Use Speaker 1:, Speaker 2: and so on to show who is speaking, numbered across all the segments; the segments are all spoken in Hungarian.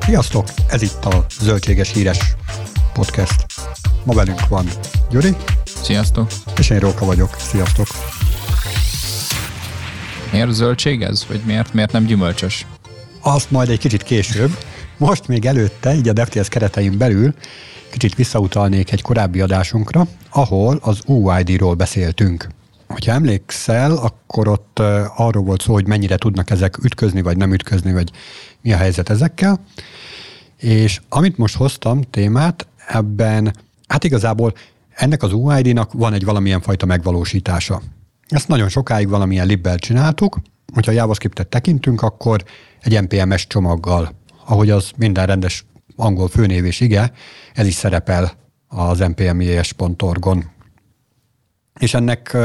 Speaker 1: Sziasztok! Ez itt a Zöldséges Híres Podcast. Ma velünk van Gyuri.
Speaker 2: Sziasztok!
Speaker 1: És én Róka vagyok. Sziasztok!
Speaker 2: Miért zöldség ez? Vagy miért, miért nem gyümölcsös?
Speaker 1: Azt majd egy kicsit később. Most még előtte, így a DevTS keretein belül kicsit visszautalnék egy korábbi adásunkra, ahol az UID-ról beszéltünk. Hogyha emlékszel, akkor ott arról volt szó, hogy mennyire tudnak ezek ütközni, vagy nem ütközni, vagy mi a helyzet ezekkel. És amit most hoztam témát, ebben hát igazából ennek az UID-nak van egy valamilyen fajta megvalósítása. Ezt nagyon sokáig valamilyen libbel csináltuk, hogyha JavaScript-et tekintünk, akkor egy NPMS csomaggal, ahogy az minden rendes angol főnév és ige, ez is szerepel az npmes.org-on. És ennek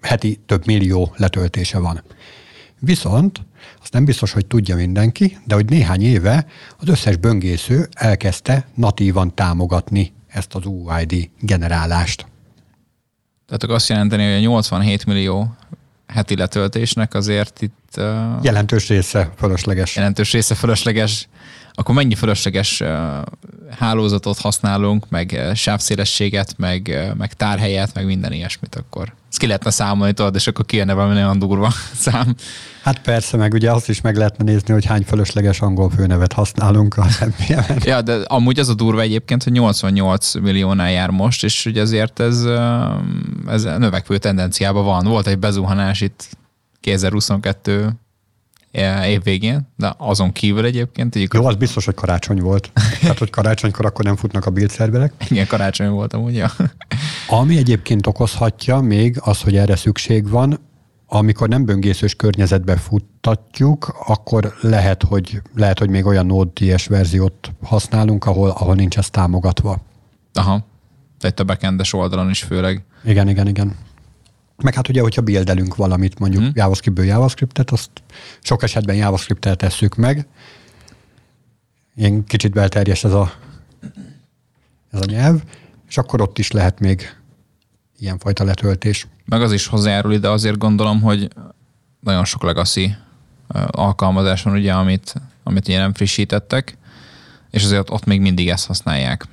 Speaker 1: heti több millió letöltése van. Viszont azt nem biztos, hogy tudja mindenki, de hogy néhány éve az összes böngésző elkezdte natívan támogatni ezt az UID generálást.
Speaker 2: Tehát azt jelenteni, hogy a 87 millió heti letöltésnek azért itt... Uh,
Speaker 1: jelentős része fölösleges.
Speaker 2: Jelentős része fölösleges. Akkor mennyi fölösleges uh, hálózatot használunk, meg uh, sávszélességet, meg, uh, meg tárhelyet, meg minden ilyesmit akkor. Ezt ki lehetne számolni, tudod, és akkor kijönne valami olyan durva szám.
Speaker 1: Hát persze, meg ugye azt is meg lehetne nézni, hogy hány fölösleges angol főnevet használunk a npm
Speaker 2: Ja, de amúgy az a durva egyébként, hogy 88 milliónál jár most, és ugye ezért ez, ez növekvő tendenciában van. Volt egy bezuhanás itt 2022 év végén, de azon kívül egyébként.
Speaker 1: Így Jó, az biztos, hogy karácsony volt. Tehát, hogy karácsonykor akkor nem futnak a build szerverek.
Speaker 2: Igen, karácsony voltam, ugye.
Speaker 1: Ami egyébként okozhatja még az, hogy erre szükség van, amikor nem böngészős környezetbe futtatjuk, akkor lehet, hogy, lehet, hogy még olyan Node.js verziót használunk, ahol, ahol nincs ez támogatva.
Speaker 2: Aha. Tehát a backendes oldalon is főleg.
Speaker 1: Igen, igen, igen. Meg hát ugye, hogyha buildelünk valamit, mondjuk hmm. JavaScript-ből JavaScript-et, azt sok esetben JavaScript-tel tesszük meg. Ilyen kicsit belterjes ez a, ez a nyelv, és akkor ott is lehet még ilyenfajta letöltés.
Speaker 2: Meg az is hozzájárul ide, azért gondolom, hogy nagyon sok legacy alkalmazás van, ugye, amit, amit ilyen nem frissítettek, és azért ott még mindig ezt használják.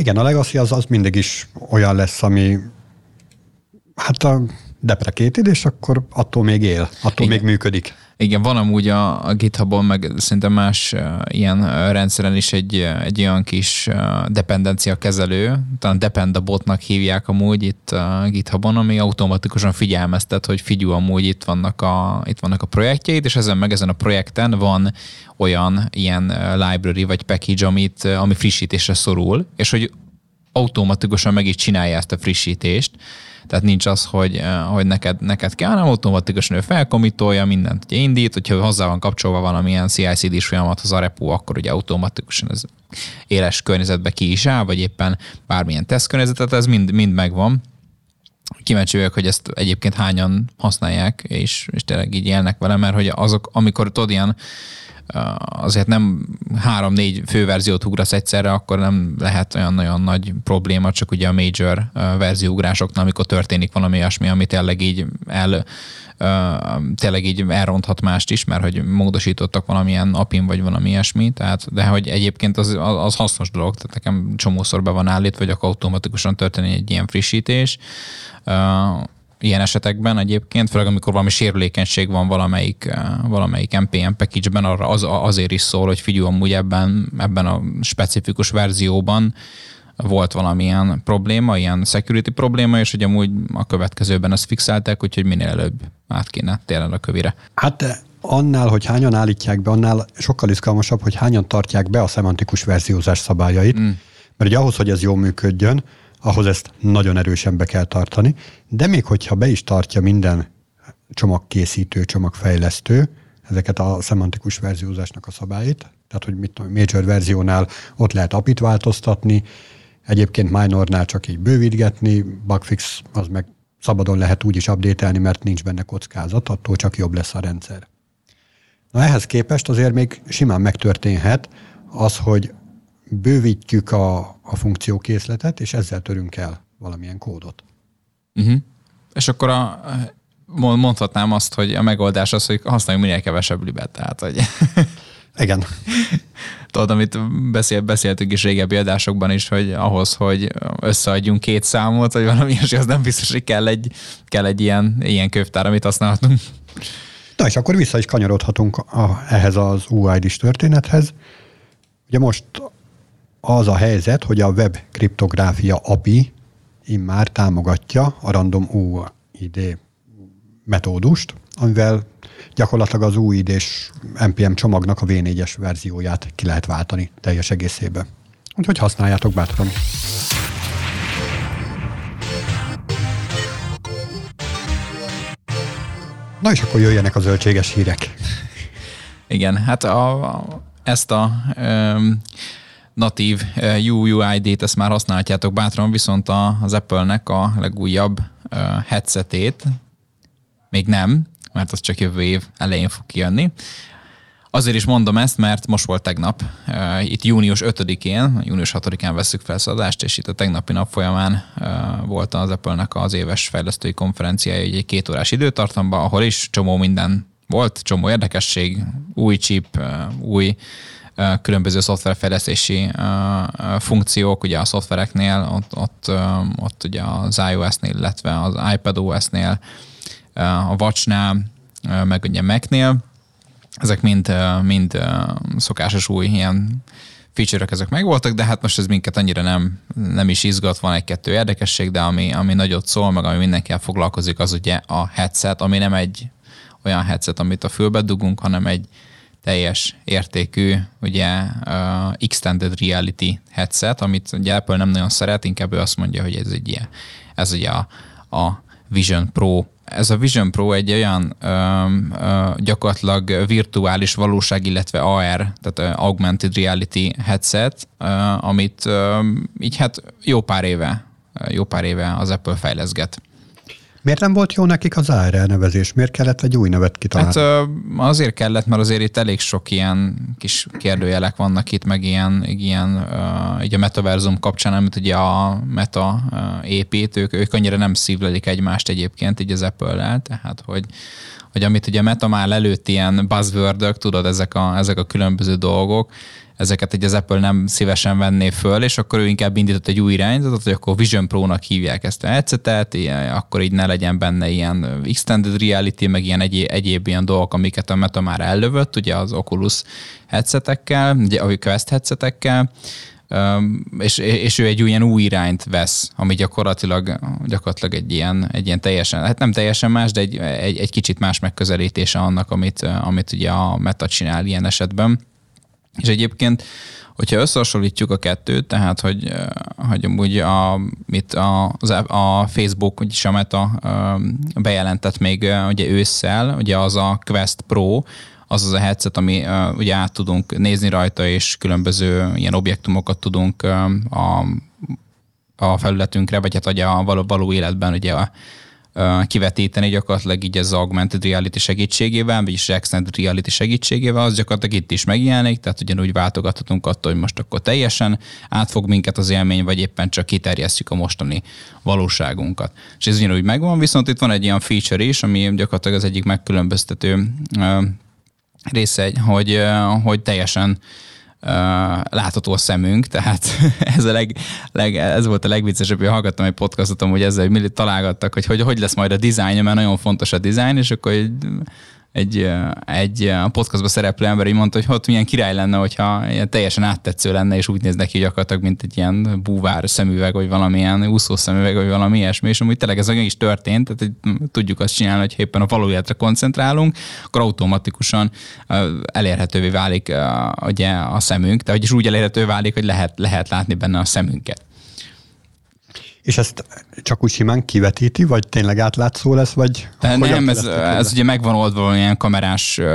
Speaker 1: Igen, a legacy az, az mindig is olyan lesz, ami hát a deprecated, és akkor attól még él, attól Igen. még működik.
Speaker 2: Igen, van amúgy a, a GitHubon, meg szerintem más uh, ilyen rendszeren is egy, egy olyan kis uh, dependencia kezelő, talán Dependabotnak hívják amúgy itt uh, GitHubon, ami automatikusan figyelmeztet, hogy figyelj, amúgy itt vannak a, itt vannak a projektjeid, és ezen meg ezen a projekten van olyan ilyen library vagy package, amit, ami frissítésre szorul, és hogy automatikusan meg is csinálja ezt a frissítést, tehát nincs az, hogy, eh, hogy neked, neked kell, hanem automatikusan ő felkomitolja, mindent ugye indít, hogyha hozzá van kapcsolva valamilyen CI-CD-s folyamathoz a repo, akkor ugye automatikusan ez éles környezetbe ki is áll, vagy éppen bármilyen tesztkörnyezetet, ez mind, mind megvan. Kíváncsi vagyok, hogy ezt egyébként hányan használják, és, és tényleg így élnek vele, mert hogy azok, amikor tudod ilyen azért nem három-négy főverziót ugrasz egyszerre, akkor nem lehet olyan nagyon nagy probléma, csak ugye a major verzióugrásoknál, amikor történik valami olyasmi, ami tényleg így el tényleg így elronthat mást is, mert hogy módosítottak valamilyen apin vagy valami ilyesmi, tehát, de hogy egyébként az, az hasznos dolog, tehát nekem csomószor be van állítva, hogy akkor automatikusan történik egy ilyen frissítés ilyen esetekben egyébként, főleg amikor valami sérülékenység van valamelyik, eh, valamelyik NPM package-ben, arra az, azért is szól, hogy figyelj, amúgy ebben, ebben a specifikus verzióban volt valamilyen probléma, ilyen security probléma, és hogy amúgy a következőben ezt fixálták, úgyhogy minél előbb át kéne tényleg a kövire.
Speaker 1: Hát annál, hogy hányan állítják be, annál sokkal izgalmasabb, hogy hányan tartják be a szemantikus verziózás szabályait, mm. mert ugye ahhoz, hogy ez jól működjön, ahhoz ezt nagyon erősen be kell tartani, de még hogyha be is tartja minden csomagkészítő, csomagfejlesztő, ezeket a szemantikus verziózásnak a szabályait, tehát hogy mit tudom, major verziónál ott lehet apit változtatni, egyébként minornál csak így bővítgetni, bugfix az meg szabadon lehet úgy is update mert nincs benne kockázat, attól csak jobb lesz a rendszer. Na ehhez képest azért még simán megtörténhet az, hogy bővítjük a, a funkciókészletet, és ezzel törünk el valamilyen kódot.
Speaker 2: Uh-huh. És akkor a, mondhatnám azt, hogy a megoldás az, hogy használjunk minél kevesebb libet. Tehát, hogy
Speaker 1: Igen.
Speaker 2: Tudod, amit beszél, beszéltünk is régebbi adásokban is, hogy ahhoz, hogy összeadjunk két számot, vagy valami ilyesmi, az nem biztos, hogy kell egy, kell egy ilyen, ilyen könyvtár, amit használhatunk.
Speaker 1: Na és akkor vissza is kanyarodhatunk a, ehhez az UID-s történethez. Ugye most az a helyzet, hogy a web kriptográfia API immár támogatja a random UID metódust, amivel gyakorlatilag az új és NPM csomagnak a V4-es verzióját ki lehet váltani teljes egészébe. Úgyhogy használjátok bátran. Na és akkor jöjjenek a zöldséges hírek.
Speaker 2: Igen, hát a, a, ezt a um, natív UUID-t ezt már használhatjátok bátran, viszont az Apple-nek a legújabb uh, headsetét még nem, mert az csak jövő év elején fog kijönni. Azért is mondom ezt, mert most volt tegnap, uh, itt június 5-én, június 6-án veszük fel adást, és itt a tegnapi nap folyamán volt az Apple-nek az éves fejlesztői konferenciája egy két órás időtartamban, ahol is csomó minden volt, csomó érdekesség, új chip, új különböző szoftverfejlesztési funkciók, ugye a szoftvereknél, ott, ott, ott ugye az iOS-nél, illetve az iPadOS-nél, a Watch-nál, meg ugye Mac-nél. Ezek mind, mind szokásos új ilyen feature-ök ezek megvoltak, de hát most ez minket annyira nem, nem is izgat, van egy-kettő érdekesség, de ami, ami nagyot szól, meg ami mindenkivel foglalkozik, az ugye a headset, ami nem egy olyan headset, amit a fülbe dugunk, hanem egy teljes értékű, ugye uh, extended reality headset, amit ugye Apple nem nagyon szeret, inkább ő azt mondja, hogy ez egy ilyen, ez ugye a, a Vision Pro ez a Vision Pro egy olyan ö, ö, gyakorlatilag virtuális valóság, illetve AR, tehát Augmented Reality headset, ö, amit ö, így hát jó pár éve, jó pár éve az Apple fejleszget.
Speaker 1: Miért nem volt jó nekik az AR elnevezés? Miért kellett egy új nevet kitalálni?
Speaker 2: Hát azért kellett, mert azért itt elég sok ilyen kis kérdőjelek vannak itt, meg ilyen, ilyen így a metaverzum kapcsán, amit ugye a meta épít, ők, ők annyira nem szívlelik egymást egyébként, így az Apple-lel, tehát hogy hogy amit ugye Meta már előtt ilyen buzzword tudod, ezek a, ezek a különböző dolgok, ezeket egy az Apple nem szívesen venné föl, és akkor ő inkább indított egy új irányzatot, hogy akkor Vision Pro-nak hívják ezt a headsetet, akkor így ne legyen benne ilyen extended reality, meg ilyen egyéb, egyéb ilyen dolgok, amiket a Meta már ellövött, ugye az Oculus headsetekkel, ugye a Quest headsetekkel, és, és ő egy ilyen új irányt vesz, ami gyakorlatilag, gyakorlatilag egy ilyen, egy ilyen teljesen, hát nem teljesen más, de egy, egy, egy kicsit más megközelítése annak, amit, amit ugye a Meta csinál ilyen esetben. És egyébként, hogyha összehasonlítjuk a kettőt, tehát hogy, hogy amúgy a, mit a, a Facebook, vagyis a Meta bejelentett még ugye ősszel, ugye az a Quest Pro, az az a headset, ami uh, ugye át tudunk nézni rajta, és különböző ilyen objektumokat tudunk uh, a, a felületünkre, vagy hát ugye a való, való életben ugye a, kivetíteni gyakorlatilag így az augmented reality segítségével, vagyis extended reality segítségével, az gyakorlatilag itt is megjelenik, tehát ugyanúgy váltogathatunk attól, hogy most akkor teljesen átfog minket az élmény, vagy éppen csak kiterjesztjük a mostani valóságunkat. És ez ugyanúgy megvan, viszont itt van egy ilyen feature is, ami gyakorlatilag az egyik megkülönböztető része, hogy, hogy teljesen látható a szemünk, tehát ez, a leg, leg, ez volt a legviccesebb, hogy hallgattam egy podcastot, hogy ezzel hogy találgattak, hogy, hogy hogy lesz majd a dizájn, mert nagyon fontos a dizájn, és akkor egy, egy podcastban szereplő ember így mondta, hogy ott milyen király lenne, hogyha teljesen áttetsző lenne, és úgy néz neki gyakorlatilag, mint egy ilyen búvár szemüveg, vagy valamilyen úszó szemüveg, vagy valami ilyesmi, és amúgy tényleg ez is történt, tehát hogy tudjuk azt csinálni, hogy éppen a valójátra koncentrálunk, akkor automatikusan elérhetővé válik ugye a szemünk, tehát is úgy elérhető válik, hogy lehet, lehet látni benne a szemünket.
Speaker 1: És ezt csak úgy simán kivetíti, vagy tényleg átlátszó lesz, vagy
Speaker 2: Nem, ez, ez ugye megvan oldva ilyen kamerás uh,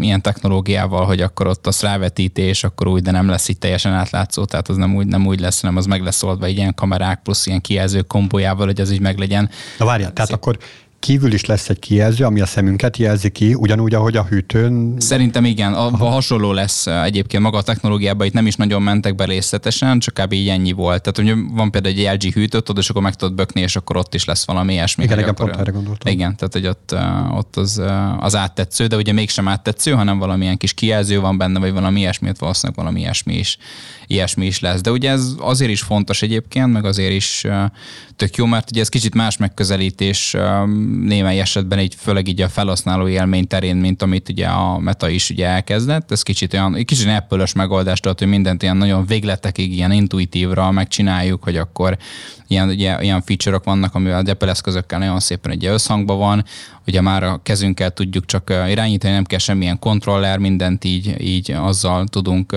Speaker 2: ilyen technológiával, hogy akkor ott az rávetíti, és akkor úgy, de nem lesz így teljesen átlátszó, tehát az nem úgy, nem úgy lesz, hanem az meg lesz oldva egy ilyen kamerák plusz ilyen kijelző kombójával, hogy az így meglegyen.
Speaker 1: Na várjál, tehát akkor kívül is lesz egy kijelző, ami a szemünket jelzi ki, ugyanúgy, ahogy a hűtőn.
Speaker 2: Szerintem igen, a, a hasonló lesz egyébként maga a technológiában, itt nem is nagyon mentek be részletesen, csak kb. így ennyi volt. Tehát ugye van például egy LG hűtő, tudod, és akkor meg tudod bökni, és akkor ott is lesz valami ilyesmi.
Speaker 1: Igen, igen, pont erre gondoltam.
Speaker 2: Igen, tehát hogy ott, ott az, az áttetsző, de ugye mégsem áttetsző, hanem valamilyen kis kijelző van benne, vagy valami ilyesmi, valószínűleg valami ilyesmi is, ilyesmi is lesz. De ugye ez azért is fontos egyébként, meg azért is tök jó, mert ugye ez kicsit más megközelítés némely esetben így főleg így a felhasználó élmény terén, mint amit ugye a Meta is ugye elkezdett. Ez kicsit olyan, kicsit apple megoldás, tehát hogy mindent ilyen nagyon végletekig, ilyen intuitívra megcsináljuk, hogy akkor ilyen, ugye, ilyen feature-ok vannak, amivel a Apple eszközökkel nagyon szépen egy összhangban van. Ugye már a kezünkkel tudjuk csak irányítani, nem kell semmilyen kontroller, mindent így, így azzal tudunk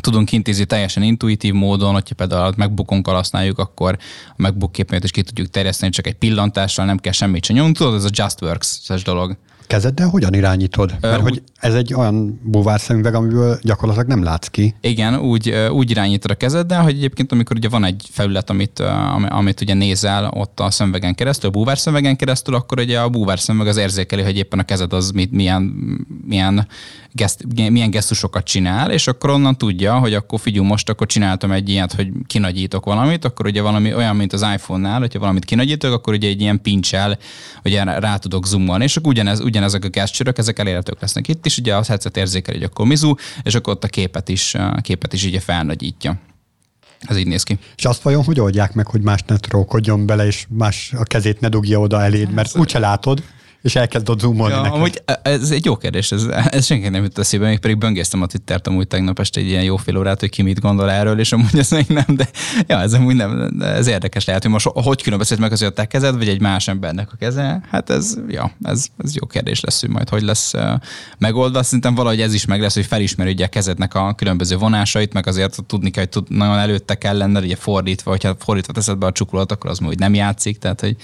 Speaker 2: tudunk intézni teljesen intuitív módon, hogyha például a MacBookunkkal használjuk, akkor a MacBook képét is ki tudjuk terjeszteni csak egy pillantással, nem kell semmit sem nyomni. Tudod, ez a Just Works-es dolog.
Speaker 1: Kezeddel hogyan irányítod? Mert uh, hogy ez egy olyan búvárszemüveg, amiből gyakorlatilag nem látsz ki.
Speaker 2: Igen, úgy, úgy irányítod a kezeddel, hogy egyébként amikor ugye van egy felület, amit, amit ugye nézel ott a szemüvegen keresztül, a búvárszemüvegen keresztül, akkor ugye a búvárszemüveg az érzékeli, hogy éppen a kezed az mit, milyen, milyen, geszt, milyen gesztusokat csinál, és akkor onnan tudja, hogy akkor figyelj, most akkor csináltam egy ilyet, hogy kinagyítok valamit, akkor ugye valami olyan, mint az iPhone-nál, hogyha valamit kinagyítok, akkor ugye egy ilyen pincsel, ugye rá tudok zoomolni, és akkor ugyanez, ugyanez ezek a gesztcsörök, ezek elérhetők lesznek itt is, ugye a headset érzékeli, hogy akkor mizu, és akkor ott a képet is, a képet is ugye felnagyítja. Ez így néz ki.
Speaker 1: És azt vajon hogy oldják meg, hogy más ne trókodjon bele, és más a kezét ne dugja oda eléd, mert úgyse látod és elkezdett zoomolni ja, neked.
Speaker 2: Amúgy e, ez egy jó kérdés, ez, ez senki nem jut eszébe, még pedig böngésztem a Twittert amúgy tegnap este egy ilyen jó fél órát, hogy ki mit gondol erről, és amúgy ez még nem, de ja, ez amúgy nem, ez érdekes lehet, hogy most hogy különböztet meg az, hogy a te kezed, vagy egy más embernek a keze, hát ez, ja, ez, ez jó kérdés lesz, hogy majd hogy lesz megoldva. Szerintem valahogy ez is meg lesz, hogy felismeri ugye a kezednek a különböző vonásait, meg azért tudni kell, hogy tud, nagyon előtte kell lenned, ugye fordítva, hogyha fordítva teszed be a csuklót, akkor az majd nem játszik, tehát hogy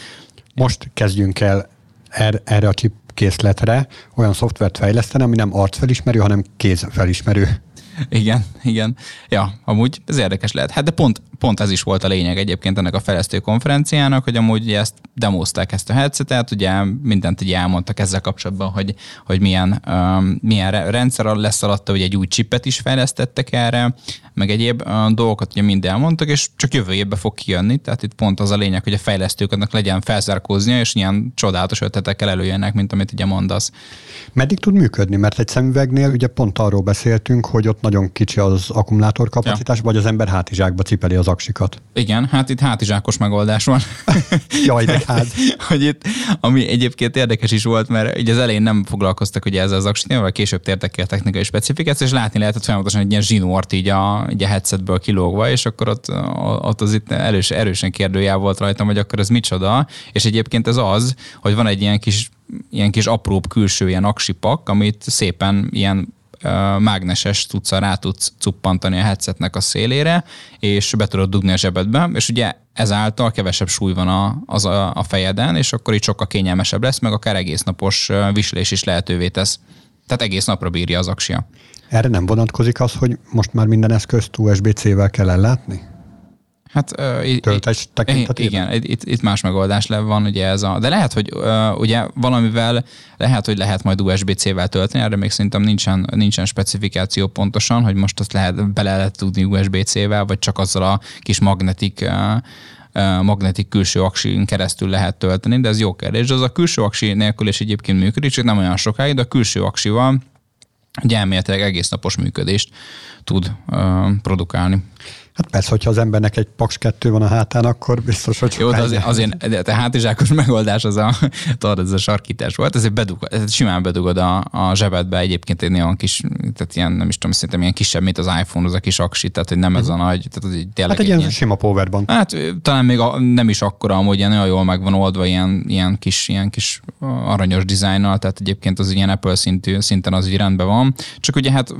Speaker 1: most kezdjünk el er, erre a chip készletre olyan szoftvert fejleszteni, ami nem arcfelismerő, hanem kézfelismerő.
Speaker 2: Igen, igen. Ja, amúgy ez érdekes lehet. Hát de pont, pont ez is volt a lényeg egyébként ennek a fejlesztő konferenciának, hogy amúgy ezt demozták ezt a headsetet, ugye mindent ugye elmondtak ezzel kapcsolatban, hogy, hogy milyen, um, milyen rendszer lesz alatta, hogy egy új chipet is fejlesztettek erre, meg egyéb uh, dolgokat ugye mind elmondtak, és csak jövő évben fog kijönni, tehát itt pont az a lényeg, hogy a fejlesztőknek legyen felzárkóznia, és ilyen csodálatos ötletekkel előjönnek, mint amit ugye mondasz.
Speaker 1: Meddig tud működni? Mert egy szemüvegnél ugye pont arról beszéltünk, hogy ott nagyon kicsi az akkumulátorkapacitás, ja. vagy az ember hátizsákba cipeli az aksikat.
Speaker 2: Igen, hát itt hátizsákos megoldás van.
Speaker 1: Jaj, de hát.
Speaker 2: hogy itt, ami egyébként érdekes is volt, mert ugye az elején nem foglalkoztak ugye ezzel az aksit, vagy később tértek ki a technikai specifikációt, és látni lehetett folyamatosan egy ilyen zsinort így a, így a headsetből kilógva, és akkor ott, ott az itt erős, erősen kérdőjel volt rajtam, hogy akkor ez micsoda, és egyébként ez az, hogy van egy ilyen kis ilyen kis apróbb külső ilyen aksipak, amit szépen ilyen mágneses tudsz rá tudsz cuppantani a headsetnek a szélére, és be tudod dugni a zsebedbe, és ugye ezáltal kevesebb súly van a, az a, a fejeden, és akkor így sokkal kényelmesebb lesz, meg akár egész napos viselés is lehetővé tesz. Tehát egész napra bírja az aksia.
Speaker 1: Erre nem vonatkozik az, hogy most már minden eszközt USB-C-vel kell ellátni?
Speaker 2: Hát, uh, Töltés tekintetében? Igen, itt, itt más megoldás le van, ugye ez a, de lehet, hogy uh, ugye valamivel lehet, hogy lehet majd USB-C-vel tölteni, erre még szerintem nincsen, nincsen specifikáció pontosan, hogy most azt lehet, bele lehet tudni USB-C-vel, vagy csak azzal a kis magnetik uh, magnetik külső aksin keresztül lehet tölteni, de ez jó kérdés. Az a külső aksi nélkül is egyébként működik, csak nem olyan sokáig, de a külső aksival ugye elméletileg egész napos működést tud uh, produkálni.
Speaker 1: Hát persze, hogyha az embernek egy Paks 2 van a hátán, akkor biztos, hogy...
Speaker 2: Jó, azért, azért de a hátizsákos megoldás az a, tudod, ez a sarkítás volt, ezért bedug, ez simán bedugod a, a zsebedbe egyébként egy olyan kis, tehát ilyen, nem is tudom, szerintem ilyen kisebb, mint az iPhone, az a kis aksi, tehát hogy nem ez a mhm. nagy, tehát az
Speaker 1: egy tényleg... Hát egy, egy ilyen sima powerbank.
Speaker 2: Hát talán még a, nem is akkora, amúgy ilyen nagyon jól meg van oldva, ilyen, ilyen kis, ilyen kis aranyos dizájnnal, tehát egyébként az ilyen Apple szintű, szinten az így rendben van. Csak ugye hát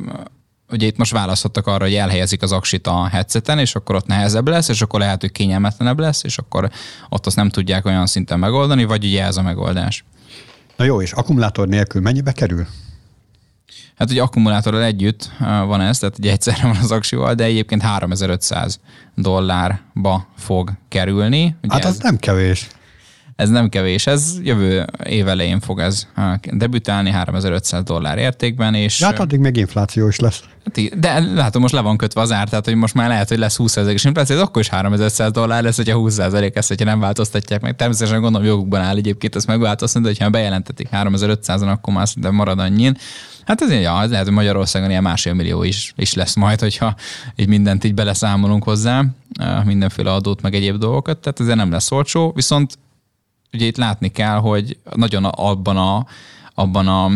Speaker 2: ugye itt most választhattak arra, hogy elhelyezik az aksit a headseten, és akkor ott nehezebb lesz, és akkor lehet, hogy kényelmetlenebb lesz, és akkor ott azt nem tudják olyan szinten megoldani, vagy ugye ez a megoldás.
Speaker 1: Na jó, és akkumulátor nélkül mennyibe kerül?
Speaker 2: Hát ugye akkumulátorral együtt van ez, tehát ugye egyszerre van az aksival, de egyébként 3500 dollárba fog kerülni. Ugye
Speaker 1: hát az
Speaker 2: ez,
Speaker 1: nem kevés.
Speaker 2: Ez nem kevés, ez jövő év elején fog ez debütálni 3500 dollár értékben, és...
Speaker 1: Ja, hát addig még infláció is lesz.
Speaker 2: Hát de látom, most le van kötve az ár, tehát hogy most már lehet, hogy lesz 20%-os infláció, ez akkor is 3500 dollár lesz, hogyha 20% ezt, hogyha nem változtatják meg. Természetesen gondolom jogukban áll egyébként ezt megváltoztatni, de hogyha bejelentetik 3500-on, akkor már de marad annyin. Hát ez ja, ez lehet, hogy Magyarországon ilyen másfél millió is, is lesz majd, hogyha így mindent így beleszámolunk hozzá, mindenféle adót, meg egyéb dolgokat, tehát ezért nem lesz olcsó, viszont ugye itt látni kell, hogy nagyon abban a abban a,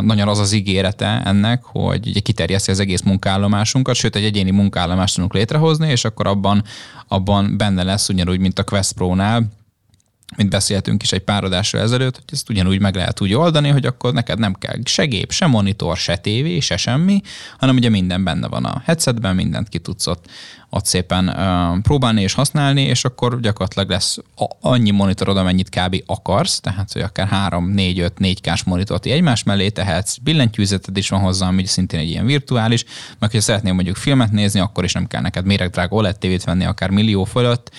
Speaker 2: nagyon az az ígérete ennek, hogy ugye kiterjeszti az egész munkállomásunkat, sőt egy egyéni munkállomást tudunk létrehozni, és akkor abban, abban benne lesz ugyanúgy, mint a Quest Pro-nál, mint beszéltünk is egy pár adásra ezelőtt, hogy ezt ugyanúgy meg lehet úgy oldani, hogy akkor neked nem kell se gép, se monitor, se tévé, se semmi, hanem ugye minden benne van a headsetben, mindent ki tudsz ott, ott szépen próbálni és használni, és akkor gyakorlatilag lesz annyi monitorod, amennyit kb. akarsz, tehát hogy akár 3, 4, 5, 4 k monitort egymás mellé tehetsz, billentyűzeted is van hozzá, ami szintén egy ilyen virtuális, meg hogyha szeretnél mondjuk filmet nézni, akkor is nem kell neked méregdrága OLED tévét venni akár millió fölött,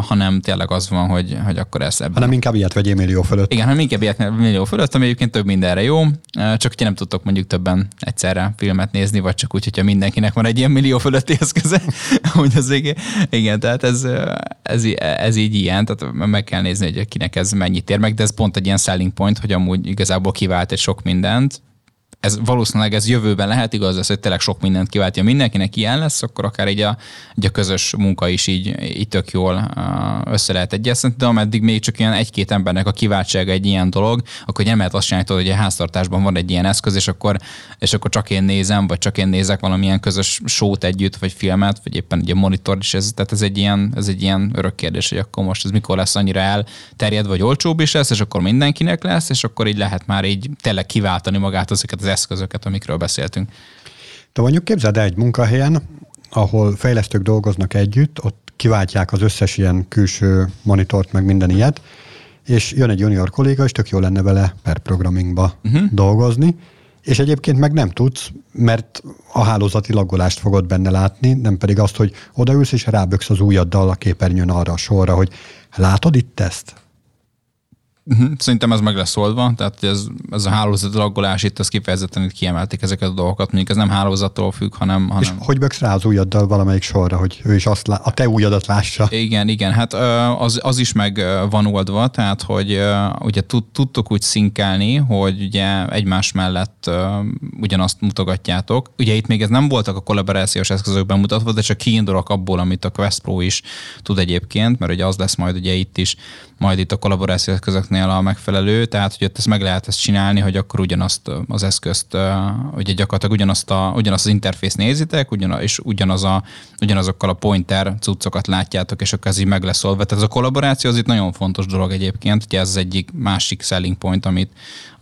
Speaker 2: hanem tényleg az van, hogy, hogy akkor ez ebben.
Speaker 1: Hanem inkább ilyet vegyél millió fölött.
Speaker 2: Igen, hanem inkább ilyet millió fölött, ami egyébként több mindenre jó, csak hogyha nem tudtok mondjuk többen egyszerre filmet nézni, vagy csak úgy, hogyha mindenkinek van egy ilyen millió fölötti eszköze, hogy az igen tehát ez, ez, ez, így ilyen, tehát meg kell nézni, hogy kinek ez mennyit ér meg, de ez pont egy ilyen selling point, hogy amúgy igazából kivált egy sok mindent, ez valószínűleg ez jövőben lehet igaz, ez, hogy tényleg sok mindent kiváltja. Mindenkinek ilyen lesz, akkor akár így a, így a közös munka is így, így tök jól össze lehet egyeztetni, de ameddig még csak ilyen egy-két embernek a kiváltsága egy ilyen dolog, akkor nem lehet azt csinálni, hogy a háztartásban van egy ilyen eszköz, és akkor, és akkor csak én nézem, vagy csak én nézek valamilyen közös sót együtt, vagy filmet, vagy éppen egy monitor is, ez, tehát ez egy, ilyen, ez egy ilyen örök kérdés, hogy akkor most ez mikor lesz annyira elterjed, vagy olcsóbb is lesz, és akkor mindenkinek lesz, és akkor így lehet már így tényleg kiváltani magát azokat az eszközöket, amikről beszéltünk.
Speaker 1: De mondjuk képzeld el egy munkahelyen, ahol fejlesztők dolgoznak együtt, ott kiváltják az összes ilyen külső monitort, meg minden ilyet, és jön egy junior kolléga, és tök jó lenne vele per programmingba uh-huh. dolgozni, és egyébként meg nem tudsz, mert a hálózati lagolást fogod benne látni, nem pedig azt, hogy odaülsz és ráböksz az ujjaddal a képernyőn arra a sorra, hogy látod itt ezt?
Speaker 2: Uh-huh. Szerintem ez meg lesz oldva, tehát ez, ez a hálózati laggolás itt, az kifejezetten itt kiemelték ezeket a dolgokat, mondjuk ez nem hálózattól függ, hanem... hanem...
Speaker 1: És hogy böksz rá az ujjaddal valamelyik sorra, hogy ő is azt lá- a te ujjadat lássa?
Speaker 2: Igen, igen, hát az, az is meg van oldva, tehát hogy ugye tudtok úgy szinkelni, hogy ugye egymás mellett ugyanazt mutogatjátok. Ugye itt még ez nem voltak a kollaborációs eszközök bemutatva, de csak kiindulok abból, amit a Quest Pro is tud egyébként, mert ugye az lesz majd ugye itt is, majd itt a kollaborációs eszközöknél a megfelelő, tehát hogy ott ezt meg lehet ezt csinálni, hogy akkor ugyanazt az eszközt, ugye gyakorlatilag ugyanazt, a, ugyanazt az interfész nézitek, ugyanaz, és ugyanaz a, ugyanazokkal a pointer cuccokat látjátok, és akkor ez így meg lesz olva. Tehát ez a kollaboráció az itt nagyon fontos dolog egyébként, ugye ez az egyik másik selling point, amit,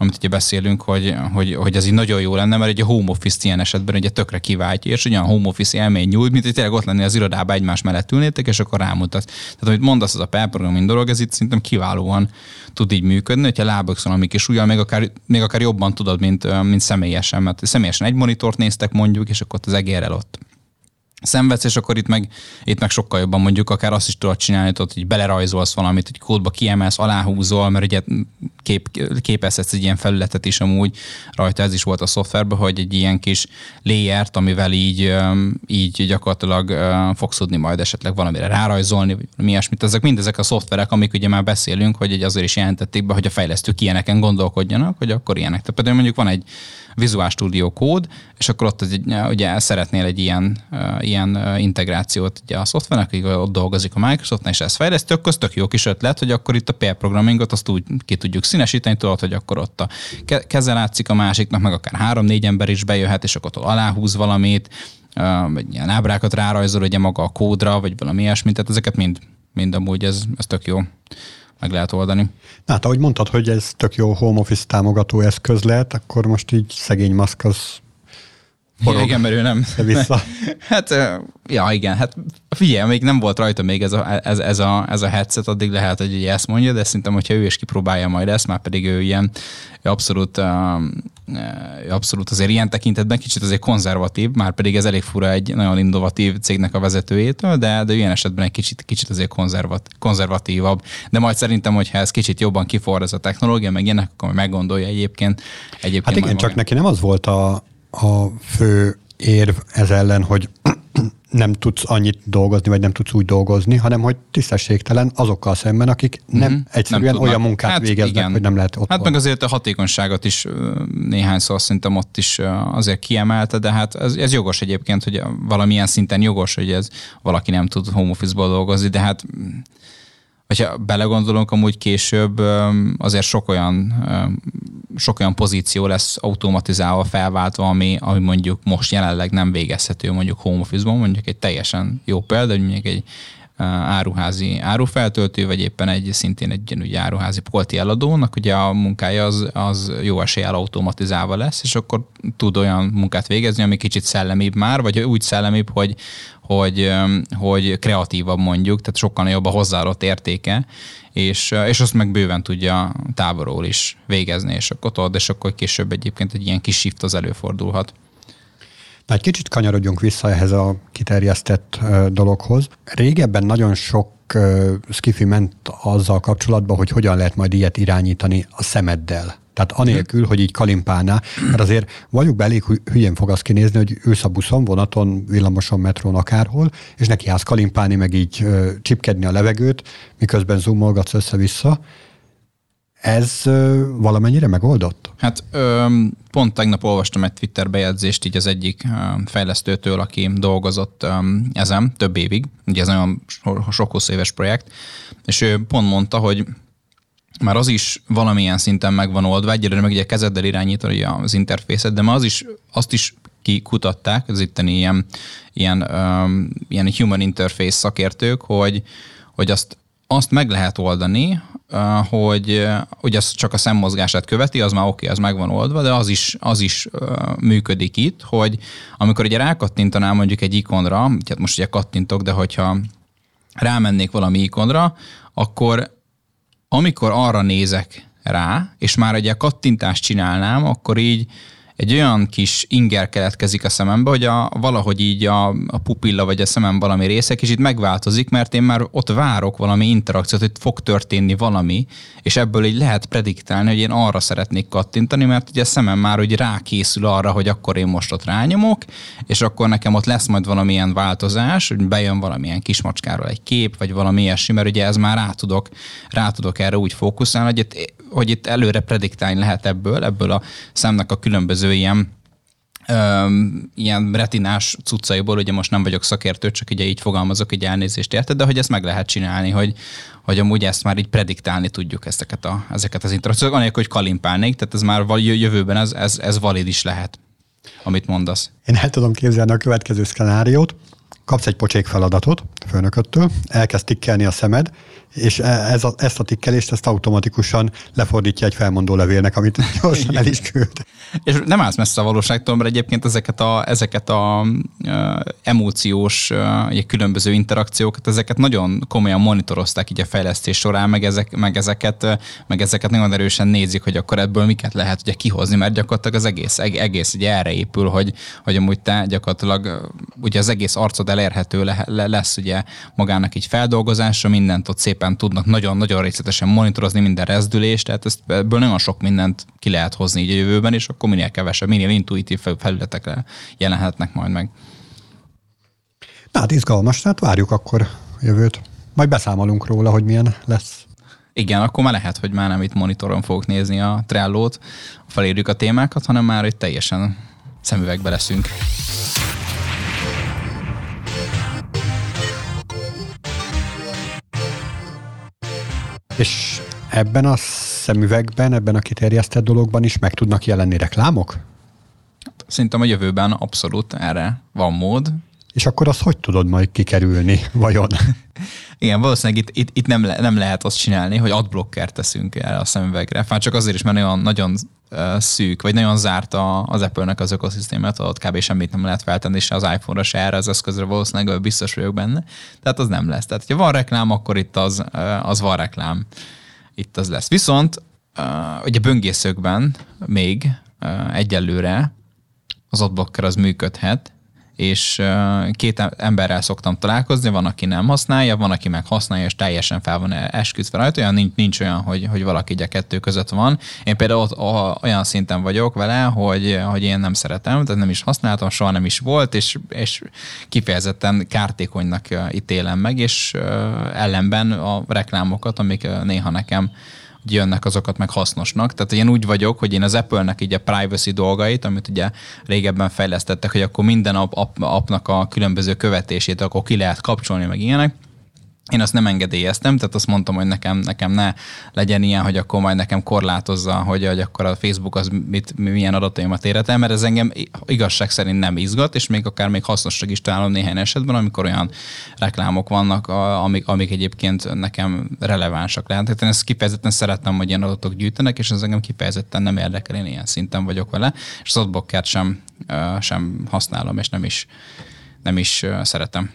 Speaker 2: amit ugye beszélünk, hogy, hogy, hogy ez így nagyon jó lenne, mert egy a home office ilyen esetben ugye tökre kiváltja, és ugyan home office élmény nyújt, mint hogy tényleg ott lenni az irodában egymás mellett ülnétek, és akkor rámutat. Tehát amit mondasz, az a pair programming dolog, ez itt szerintem kiválóan tud így működni, hogyha lábökszön, amik is ugye még akár, még akár jobban tudod, mint, mint személyesen, mert személyesen egy monitort néztek mondjuk, és akkor az egérrel ott szenvedsz, és akkor itt meg, itt meg sokkal jobban mondjuk akár azt is tudod csinálni, hogy belerajzolsz valamit, hogy kódba kiemelsz, aláhúzol, mert ugye kép, képezhetsz egy ilyen felületet is amúgy rajta, ez is volt a szoftverben, hogy egy ilyen kis layert, amivel így, így gyakorlatilag fogsz tudni majd esetleg valamire rárajzolni, vagy mi ilyesmit. Ezek mindezek a szoftverek, amik ugye már beszélünk, hogy egy azért is jelentették be, hogy a fejlesztők ilyeneken gondolkodjanak, hogy akkor ilyenek. Tehát például mondjuk van egy Visual Studio kód, és akkor ott ugye szeretnél egy ilyen, ilyen integrációt ugye a szoftvernek, akik ott dolgozik a Microsoft, és ezt fejlesztő, akkor tök jó kis ötlet, hogy akkor itt a pair programmingot azt úgy ki tudjuk színesíteni, tudod, hogy akkor ott a keze látszik a másiknak, meg akár három-négy ember is bejöhet, és akkor ott aláhúz valamit, vagy ilyen ábrákat rárajzol ugye maga a kódra, vagy valami ilyesmit, tehát ezeket mind, mind amúgy ez, ez tök jó meg lehet oldani.
Speaker 1: Na, hát ahogy mondtad, hogy ez tök jó home office támogató eszköz lehet, akkor most így szegény maszk az
Speaker 2: forog. Igen, mert ő nem.
Speaker 1: Vissza.
Speaker 2: hát, ja, igen, hát figyelj, még nem volt rajta még ez a, ez, ez, a, ez a headset, addig lehet, hogy ugye ezt mondja, de szerintem, hogyha ő is kipróbálja majd ezt, már pedig ő ilyen abszolút, abszolút azért ilyen tekintetben kicsit azért konzervatív, már pedig ez elég fura egy nagyon innovatív cégnek a vezetőjétől, de, de ilyen esetben egy kicsit, kicsit azért konzervat, konzervatívabb. De majd szerintem, hogyha ez kicsit jobban kifor ez a technológia, meg ilyenek, akkor meggondolja egyébként. egyébként
Speaker 1: hát igen, csak neki nem az volt a, a fő érv ez ellen, hogy nem tudsz annyit dolgozni, vagy nem tudsz úgy dolgozni, hanem hogy tisztességtelen azokkal szemben, akik nem mm-hmm. egyszerűen nem olyan munkát hát végeznek, igen. hogy nem lehet ott.
Speaker 2: Hát meg azért a hatékonyságot is néhányszor szerintem ott is azért kiemelte, de hát ez, ez jogos egyébként, hogy valamilyen szinten jogos, hogy ez valaki nem tud home office-ból dolgozni, de hát hogyha belegondolunk, amúgy később azért sok olyan, sok olyan pozíció lesz automatizálva, felváltva, ami, ami mondjuk most jelenleg nem végezhető mondjuk home office-ban, mondjuk egy teljesen jó példa, hogy mondjuk egy áruházi árufeltöltő, vagy éppen egy szintén egy ugyanúgy áruházi polti eladónak, ugye a munkája az, az jó eséllyel automatizálva lesz, és akkor tud olyan munkát végezni, ami kicsit szellemibb már, vagy úgy szellemibb, hogy, hogy, hogy kreatívabb mondjuk, tehát sokkal nagyobb a hozzáadott értéke, és, és azt meg bőven tudja távolról is végezni, és akkor tudod, és akkor később egyébként egy ilyen kis shift az előfordulhat.
Speaker 1: Na, egy kicsit kanyarodjunk vissza ehhez a kiterjesztett dologhoz. Régebben nagyon sok skifi ment azzal kapcsolatban, hogy hogyan lehet majd ilyet irányítani a szemeddel. Tehát anélkül, hogy így kalimpálná, mert azért vagyunk be elég hülyén fog azt kinézni, hogy ősz a buszon, vonaton, villamoson, metrón, akárhol, és neki állsz kalimpálni, meg így ö, csipkedni a levegőt, miközben zoomolgatsz össze-vissza. Ez valamennyire megoldott?
Speaker 2: Hát pont tegnap olvastam egy Twitter bejegyzést így az egyik fejlesztőtől, aki dolgozott ezen több évig, ugye ez nagyon sok hosszú éves projekt, és ő pont mondta, hogy már az is valamilyen szinten meg van oldva, egyre meg ugye kezeddel irányítani az interfészet, de már az is, azt is kikutatták, az itteni ilyen, ilyen, um, ilyen human interface szakértők, hogy, hogy azt, azt meg lehet oldani, hogy hogy az csak a szemmozgását követi, az már oké, okay, az meg van oldva, de az is, az is működik itt, hogy amikor ugye rákattintanál mondjuk egy ikonra, hát most ugye kattintok, de hogyha rámennék valami ikonra, akkor amikor arra nézek rá, és már egy kattintást csinálnám, akkor így egy olyan kis inger keletkezik a szemembe, hogy a, valahogy így a, a pupilla vagy a szemem valami része kicsit megváltozik, mert én már ott várok valami interakciót, hogy fog történni valami, és ebből így lehet prediktálni, hogy én arra szeretnék kattintani, mert ugye a szemem már úgy rákészül arra, hogy akkor én most ott rányomok, és akkor nekem ott lesz majd valamilyen változás, hogy bejön valamilyen kismacskáról egy kép, vagy valami ilyesmi, mert ugye ez már rá tudok, rá tudok erre úgy fókuszálni, hogy hogy itt előre prediktálni lehet ebből, ebből a szemnek a különböző ilyen ilyen retinás cuccaiból, ugye most nem vagyok szakértő, csak ugye így fogalmazok, egy elnézést érted, de hogy ezt meg lehet csinálni, hogy, hogy amúgy ezt már így prediktálni tudjuk ezeket, a, ezeket az interakciókat, anélkül, hogy kalimpálnék, tehát ez már jövőben ez, ez, ez valid is lehet, amit mondasz.
Speaker 1: Én el tudom képzelni a következő szkenáriót, kapsz egy pocsék feladatot főnököttől, elkezd tikkelni a szemed, és e, ez a, ezt a tikkelést ezt automatikusan lefordítja egy felmondó levélnek, amit gyorsan el is küld.
Speaker 2: És nem állsz messze a valóságtól, mert egyébként ezeket a, ezeket a uh, emóciós uh, különböző interakciókat, ezeket nagyon komolyan monitorozták így a fejlesztés során, meg, ezek, meg, ezeket, meg ezeket nagyon erősen nézik, hogy akkor ebből miket lehet ugye kihozni, mert gyakorlatilag az egész, egész ugye erre épül, hogy, hogy amúgy te gyakorlatilag ugye az egész arcod elérhető le, le, lesz ugye magának így feldolgozása, mindent ott szépen tudnak nagyon-nagyon részletesen monitorozni minden rezdülést, tehát ezt, ebből nagyon sok mindent ki lehet hozni így a jövőben, és akkor minél kevesebb, minél intuitív felületekre jelenhetnek majd meg.
Speaker 1: Na hát izgalmas, tehát várjuk akkor a jövőt. Majd beszámolunk róla, hogy milyen lesz.
Speaker 2: Igen, akkor már lehet, hogy már nem itt monitoron fogok nézni a Trello-t, felírjuk a témákat, hanem már itt teljesen szemüvegbe leszünk.
Speaker 1: És ebben a szemüvegben, ebben a kiterjesztett dologban is meg tudnak jelenni reklámok?
Speaker 2: Szerintem a jövőben abszolút erre van mód.
Speaker 1: És akkor azt hogy tudod majd kikerülni, vajon?
Speaker 2: Igen, valószínűleg itt, itt, itt nem, le, nem lehet azt csinálni, hogy adblocker teszünk el a szemüvegre. Már csak azért is, mert nagyon, nagyon szűk, vagy nagyon zárt a, az Apple-nek az ökoszisztémát, ott kb. semmit nem lehet feltenni, és az iPhone-ra se erre az eszközre valószínűleg biztos vagyok benne. Tehát az nem lesz. Tehát, ha van reklám, akkor itt az, az van reklám. Itt az lesz. Viszont ugye böngészőkben még egyelőre az adblocker az működhet, és két emberrel szoktam találkozni, van, aki nem használja, van, aki meg használja, és teljesen fel van esküdve rajta, olyan nincs, nincs olyan, hogy, hogy valaki a kettő között van. Én például ott olyan szinten vagyok vele, hogy, hogy én nem szeretem, tehát nem is használtam, soha nem is volt, és, és kifejezetten kártékonynak ítélem meg, és ellenben a reklámokat, amik néha nekem jönnek azokat meg hasznosnak. Tehát én úgy vagyok, hogy én az Apple-nek így a privacy dolgait, amit ugye régebben fejlesztettek, hogy akkor minden app, app, appnak a különböző követését akkor ki lehet kapcsolni, meg ilyenek, én azt nem engedélyeztem, tehát azt mondtam, hogy nekem, nekem ne legyen ilyen, hogy akkor majd nekem korlátozza, hogy, hogy akkor a Facebook az mit, milyen adataimat érhet mert ez engem igazság szerint nem izgat, és még akár még hasznosnak is találom néhány esetben, amikor olyan reklámok vannak, amik, amik egyébként nekem relevánsak lehetnek. Én ezt kifejezetten szeretem, hogy ilyen adatok gyűjtenek, és ez engem kifejezetten nem érdekel, én ilyen szinten vagyok vele, és az sem, sem használom, és nem is, nem is szeretem.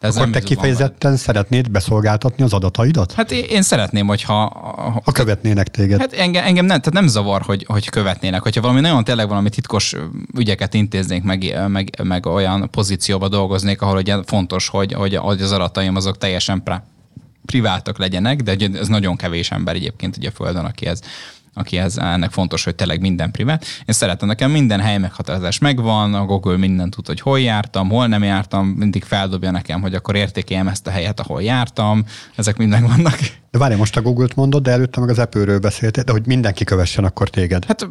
Speaker 1: De ez Akkor te kifejezetten szeretnéd beszolgáltatni az adataidat?
Speaker 2: Hát én, én szeretném, hogyha...
Speaker 1: Ha, ha követnének téged.
Speaker 2: Hát engem, engem nem, tehát nem zavar, hogy, hogy követnének. Hogyha valami nagyon tényleg valami titkos ügyeket intéznék, meg, meg, meg olyan pozícióba dolgoznék, ahol ugye fontos, hogy, hogy, hogy az adataim azok teljesen privátak legyenek, de ez nagyon kevés ember egyébként ugye a Földön, aki ez aki ez, ennek fontos, hogy tényleg minden privát. Én szeretem, nekem minden hely meghatározás megvan, a Google mindent tud, hogy hol jártam, hol nem jártam, mindig feldobja nekem, hogy akkor értékeljem ezt a helyet, ahol jártam, ezek mind megvannak.
Speaker 1: De várj, most a Google-t mondod, de előtte meg az Apple-ről beszéltél, de hogy mindenki kövessen akkor téged.
Speaker 2: Hát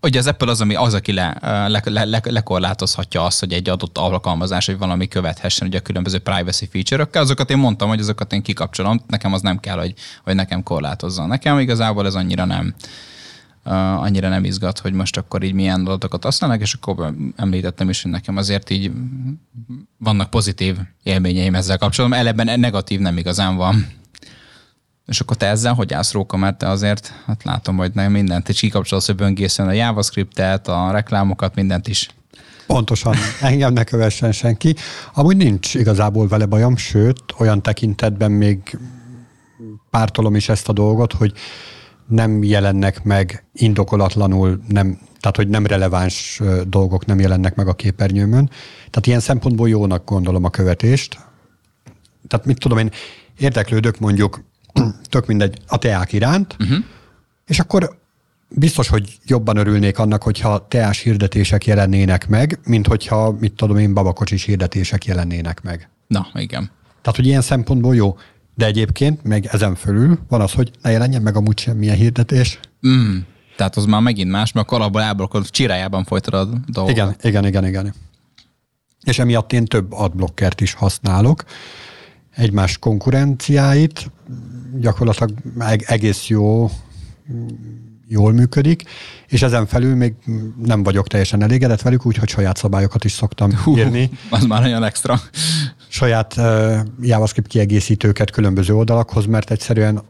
Speaker 2: ugye az Apple az, ami az, aki le, le, le, le, lekorlátozhatja azt, hogy egy adott alkalmazás, hogy valami követhessen ugye a különböző privacy feature-ökkel. Azokat én mondtam, hogy azokat én kikapcsolom, nekem az nem kell, hogy, hogy nekem korlátozza. Nekem igazából ez annyira nem, annyira nem izgat, hogy most akkor így milyen adatokat használnak, és akkor említettem is, hogy nekem azért így vannak pozitív élményeim ezzel kapcsolatban, eleben negatív nem igazán van. És akkor te ezzel hogy állsz Róka, mert te azért, hát látom, hogy nem mindent, és kikapcsolsz, hogy böngészen a JavaScript-et, a reklámokat, mindent is.
Speaker 1: Pontosan, engem ne kövessen senki. Amúgy nincs igazából vele bajom, sőt, olyan tekintetben még pártolom is ezt a dolgot, hogy nem jelennek meg indokolatlanul, nem, tehát hogy nem releváns dolgok nem jelennek meg a képernyőmön. Tehát ilyen szempontból jónak gondolom a követést. Tehát mit tudom én, érdeklődök mondjuk tök mindegy, a teák iránt, uh-huh. és akkor biztos, hogy jobban örülnék annak, hogyha teás hirdetések jelennének meg, mint hogyha, mit tudom én, babakocsis hirdetések jelennének meg.
Speaker 2: Na, igen.
Speaker 1: Tehát, hogy ilyen szempontból jó. De egyébként meg ezen fölül van az, hogy ne jelenjen meg amúgy semmilyen hirdetés.
Speaker 2: Mm. Tehát az már megint más, mert akkor abból elblokkod, csirájában folytad a dolgokat.
Speaker 1: Igen, igen, igen, igen. És emiatt én több adblockert is használok. Egymás konkurenciáit, gyakorlatilag egész jó, jól működik, és ezen felül még nem vagyok teljesen elégedett velük, úgyhogy saját szabályokat is szoktam Hú, írni.
Speaker 2: Az már olyan extra.
Speaker 1: Saját JavaScript kiegészítőket különböző oldalakhoz, mert egyszerűen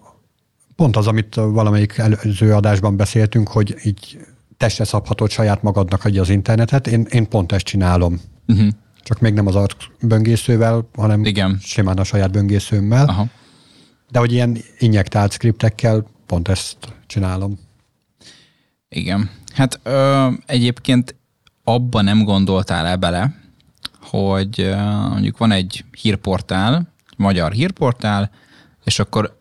Speaker 1: pont az, amit valamelyik előző adásban beszéltünk, hogy így testre szabhatod saját magadnak adja az internetet, én, én pont ezt csinálom. Uh-huh. Csak még nem az böngészővel, hanem Igen. simán a saját böngészőmmel. Aha. De hogy ilyen injektált skriptekkel pont ezt csinálom.
Speaker 2: Igen. Hát ö, egyébként abba nem gondoltál el bele, hogy mondjuk van egy hírportál, magyar hírportál, és akkor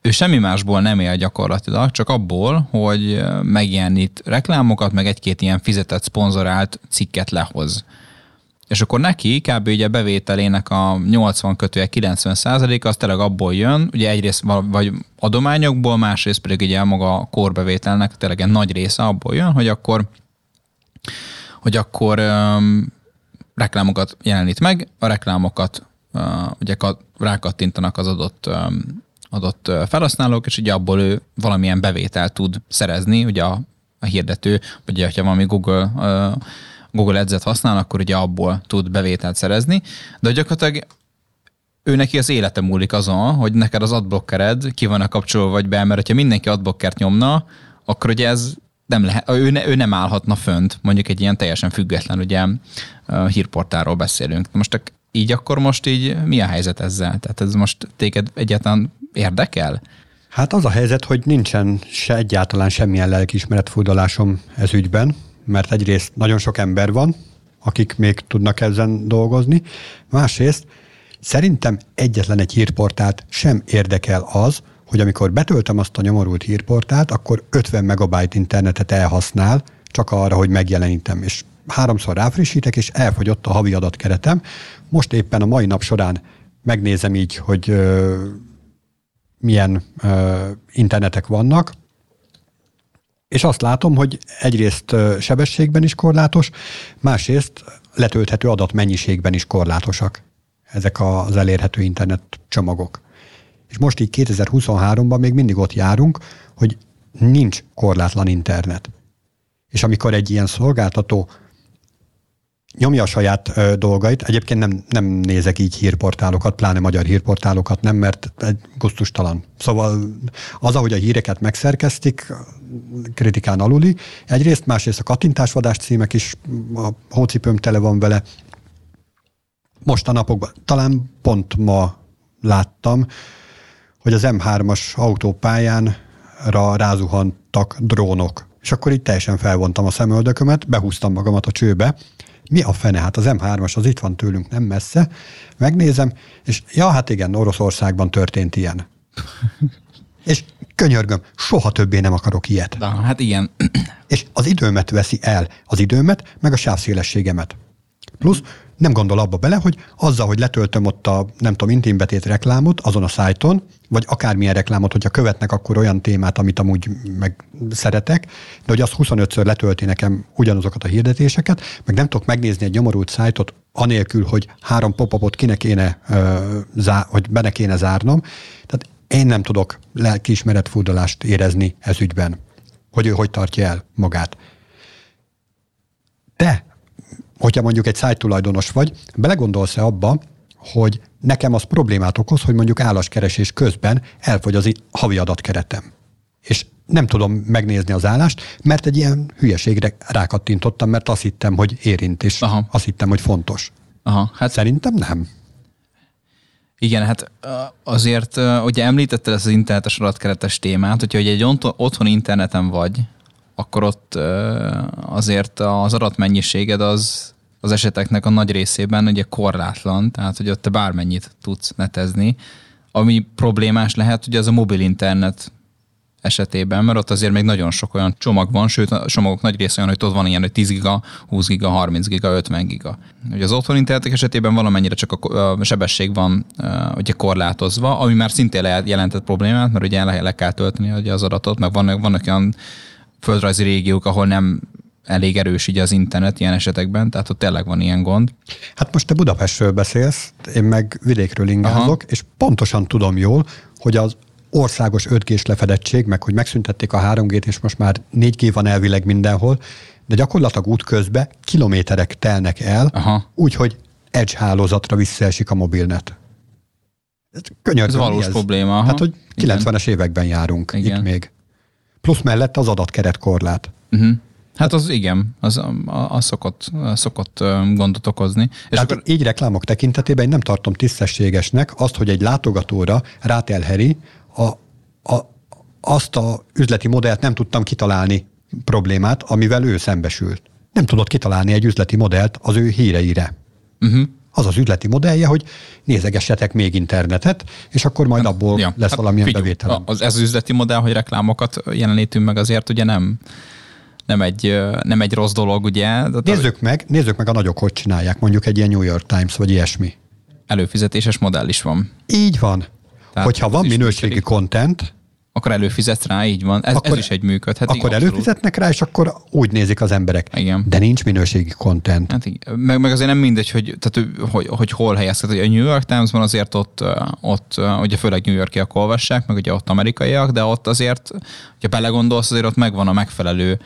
Speaker 2: ő semmi másból nem él gyakorlatilag, csak abból, hogy megjelenít reklámokat, meg egy-két ilyen fizetett, szponzorált cikket lehoz. És akkor neki kb. ugye bevételének a 80 kötője 90 százalék az tényleg abból jön, ugye egyrészt vagy adományokból, másrészt pedig ugye maga a korbevételnek tényleg egy nagy része abból jön, hogy akkor hogy akkor reklámokat jelenít meg, a reklámokat uh, ugye rákattintanak az adott adott felhasználók, és ugye abból ő valamilyen bevételt tud szerezni, ugye a, a hirdető, vagy ha valami Google Google Ads-et használ, akkor ugye abból tud bevételt szerezni, de gyakorlatilag ő neki az élete múlik azon, hogy neked az adblockered ki van a kapcsolva vagy be, mert ha mindenki adblockert nyomna, akkor ugye ez nem lehet, ő, ne, ő nem állhatna fönt, mondjuk egy ilyen teljesen független ugye hírportáról beszélünk. Most így akkor most így mi a helyzet ezzel? Tehát ez most téged egyáltalán érdekel?
Speaker 1: Hát az a helyzet, hogy nincsen se egyáltalán semmilyen lelkiismeretfurdalásom ez ügyben, mert egyrészt nagyon sok ember van, akik még tudnak ezen dolgozni, másrészt szerintem egyetlen egy hírportált sem érdekel az, hogy amikor betöltöm azt a nyomorult hírportált, akkor 50 megabyte internetet elhasznál, csak arra, hogy megjelenítem, és háromszor ráfrissítek, és elfogyott a havi adatkeretem. Most éppen a mai nap során megnézem így, hogy ö, milyen ö, internetek vannak, és azt látom, hogy egyrészt sebességben is korlátos, másrészt letölthető adatmennyiségben is korlátosak ezek az elérhető internet csomagok. És most így 2023-ban még mindig ott járunk, hogy nincs korlátlan internet. És amikor egy ilyen szolgáltató nyomja a saját ö, dolgait. Egyébként nem, nem nézek így hírportálokat, pláne magyar hírportálokat nem, mert egy gusztustalan. Szóval az, ahogy a híreket megszerkeztik, kritikán aluli. Egyrészt, másrészt a kattintásvadás címek is, a hócipőm tele van vele. Most a napokban, talán pont ma láttam, hogy az M3-as autópályán rázuhantak drónok. És akkor itt teljesen felvontam a szemöldökömet, behúztam magamat a csőbe, mi a fene? Hát az M3-as az itt van tőlünk nem messze. Megnézem, és ja, hát igen, Oroszországban történt ilyen. és könyörgöm, soha többé nem akarok ilyet.
Speaker 2: Na, hát igen.
Speaker 1: és az időmet veszi el, az időmet, meg a sávszélességemet. Plusz nem gondol abba bele, hogy azzal, hogy letöltöm ott a, nem tudom, intimbetét reklámot azon a szájton, vagy akármilyen reklámot, hogyha követnek akkor olyan témát, amit amúgy meg szeretek, de hogy az 25-ször letölti nekem ugyanazokat a hirdetéseket, meg nem tudok megnézni egy nyomorult szájtot, anélkül, hogy három pop-upot kinek kéne, ö, zá, hogy benne kéne zárnom. Tehát én nem tudok lelkiismeretfurdalást érezni ez ügyben, hogy ő hogy tartja el magát. De hogyha mondjuk egy szájtulajdonos vagy, belegondolsz-e abba, hogy nekem az problémát okoz, hogy mondjuk álláskeresés közben elfogy az havi adatkeretem. És nem tudom megnézni az állást, mert egy ilyen hülyeségre rákattintottam, mert azt hittem, hogy érint, és Aha. azt hittem, hogy fontos. Aha, hát Szerintem nem.
Speaker 2: Igen, hát azért, ugye említetted ezt az internetes adatkeretes témát, hogyha egy otthon interneten vagy, akkor ott azért az adatmennyiséged az az eseteknek a nagy részében ugye korlátlan, tehát hogy ott te bármennyit tudsz netezni. Ami problémás lehet, ugye az a mobil internet esetében, mert ott azért még nagyon sok olyan csomag van, sőt a csomagok nagy része olyan, hogy tudod, van ilyen, hogy 10 giga, 20 giga, 30 giga, 50 giga. Ugye az otthon internetek esetében valamennyire csak a sebesség van ugye korlátozva, ami már szintén jelentett problémát, mert ugye le, le kell tölteni ugye az adatot, meg vannak, vannak olyan földrajzi régiók, ahol nem elég erős így az internet ilyen esetekben, tehát ott tényleg van ilyen gond.
Speaker 1: Hát most te Budapestről beszélsz, én meg vidékről ingázok, Aha. és pontosan tudom jól, hogy az országos 5G-s lefedettség, meg hogy megszüntették a 3G-t, és most már 4G van elvileg mindenhol, de gyakorlatilag útközben kilométerek telnek el, úgyhogy edge hálózatra visszaesik a mobilnet.
Speaker 2: Ez, ez valós ez. probléma.
Speaker 1: Aha. Hát, hogy 90-es években járunk Igen. itt még. Plusz mellett az adatkeretkorlát. Uh-huh.
Speaker 2: Hát az igen, az, az szokott, szokott gondot okozni.
Speaker 1: És Tehát akkor... így reklámok tekintetében én nem tartom tisztességesnek azt, hogy egy látogatóra rátelheri a, a, azt a üzleti modellt nem tudtam kitalálni problémát, amivel ő szembesült. Nem tudott kitalálni egy üzleti modellt az ő híreire. Uh-huh. Az az üzleti modellje, hogy nézegessetek még internetet, és akkor majd abból ja, lesz hát valamilyen figyelj, bevétel.
Speaker 2: Az, ez az üzleti modell, hogy reklámokat jelenítünk meg azért ugye nem nem egy, nem egy rossz dolog, ugye?
Speaker 1: De nézzük meg, nézzük meg a nagyok, hogy csinálják, mondjuk egy ilyen New York Times, vagy ilyesmi.
Speaker 2: Előfizetéses modell is van.
Speaker 1: Így van. Tehát Hogyha van minőségi content,
Speaker 2: akkor előfizetsz rá, így van. Ez, akkor, ez is egy működhet.
Speaker 1: Akkor abszolút. előfizetnek rá, és akkor úgy nézik az emberek. Igen. De nincs minőségi content.
Speaker 2: Hát igen. Meg, meg azért nem mindegy, hogy, tehát, hogy, hogy hol helyezkedik. A New York Times-ban azért ott, ott ugye főleg New Yorkiak olvassák, meg ugye ott amerikaiak, de ott azért, hogyha belegondolsz, azért ott megvan a megfelelő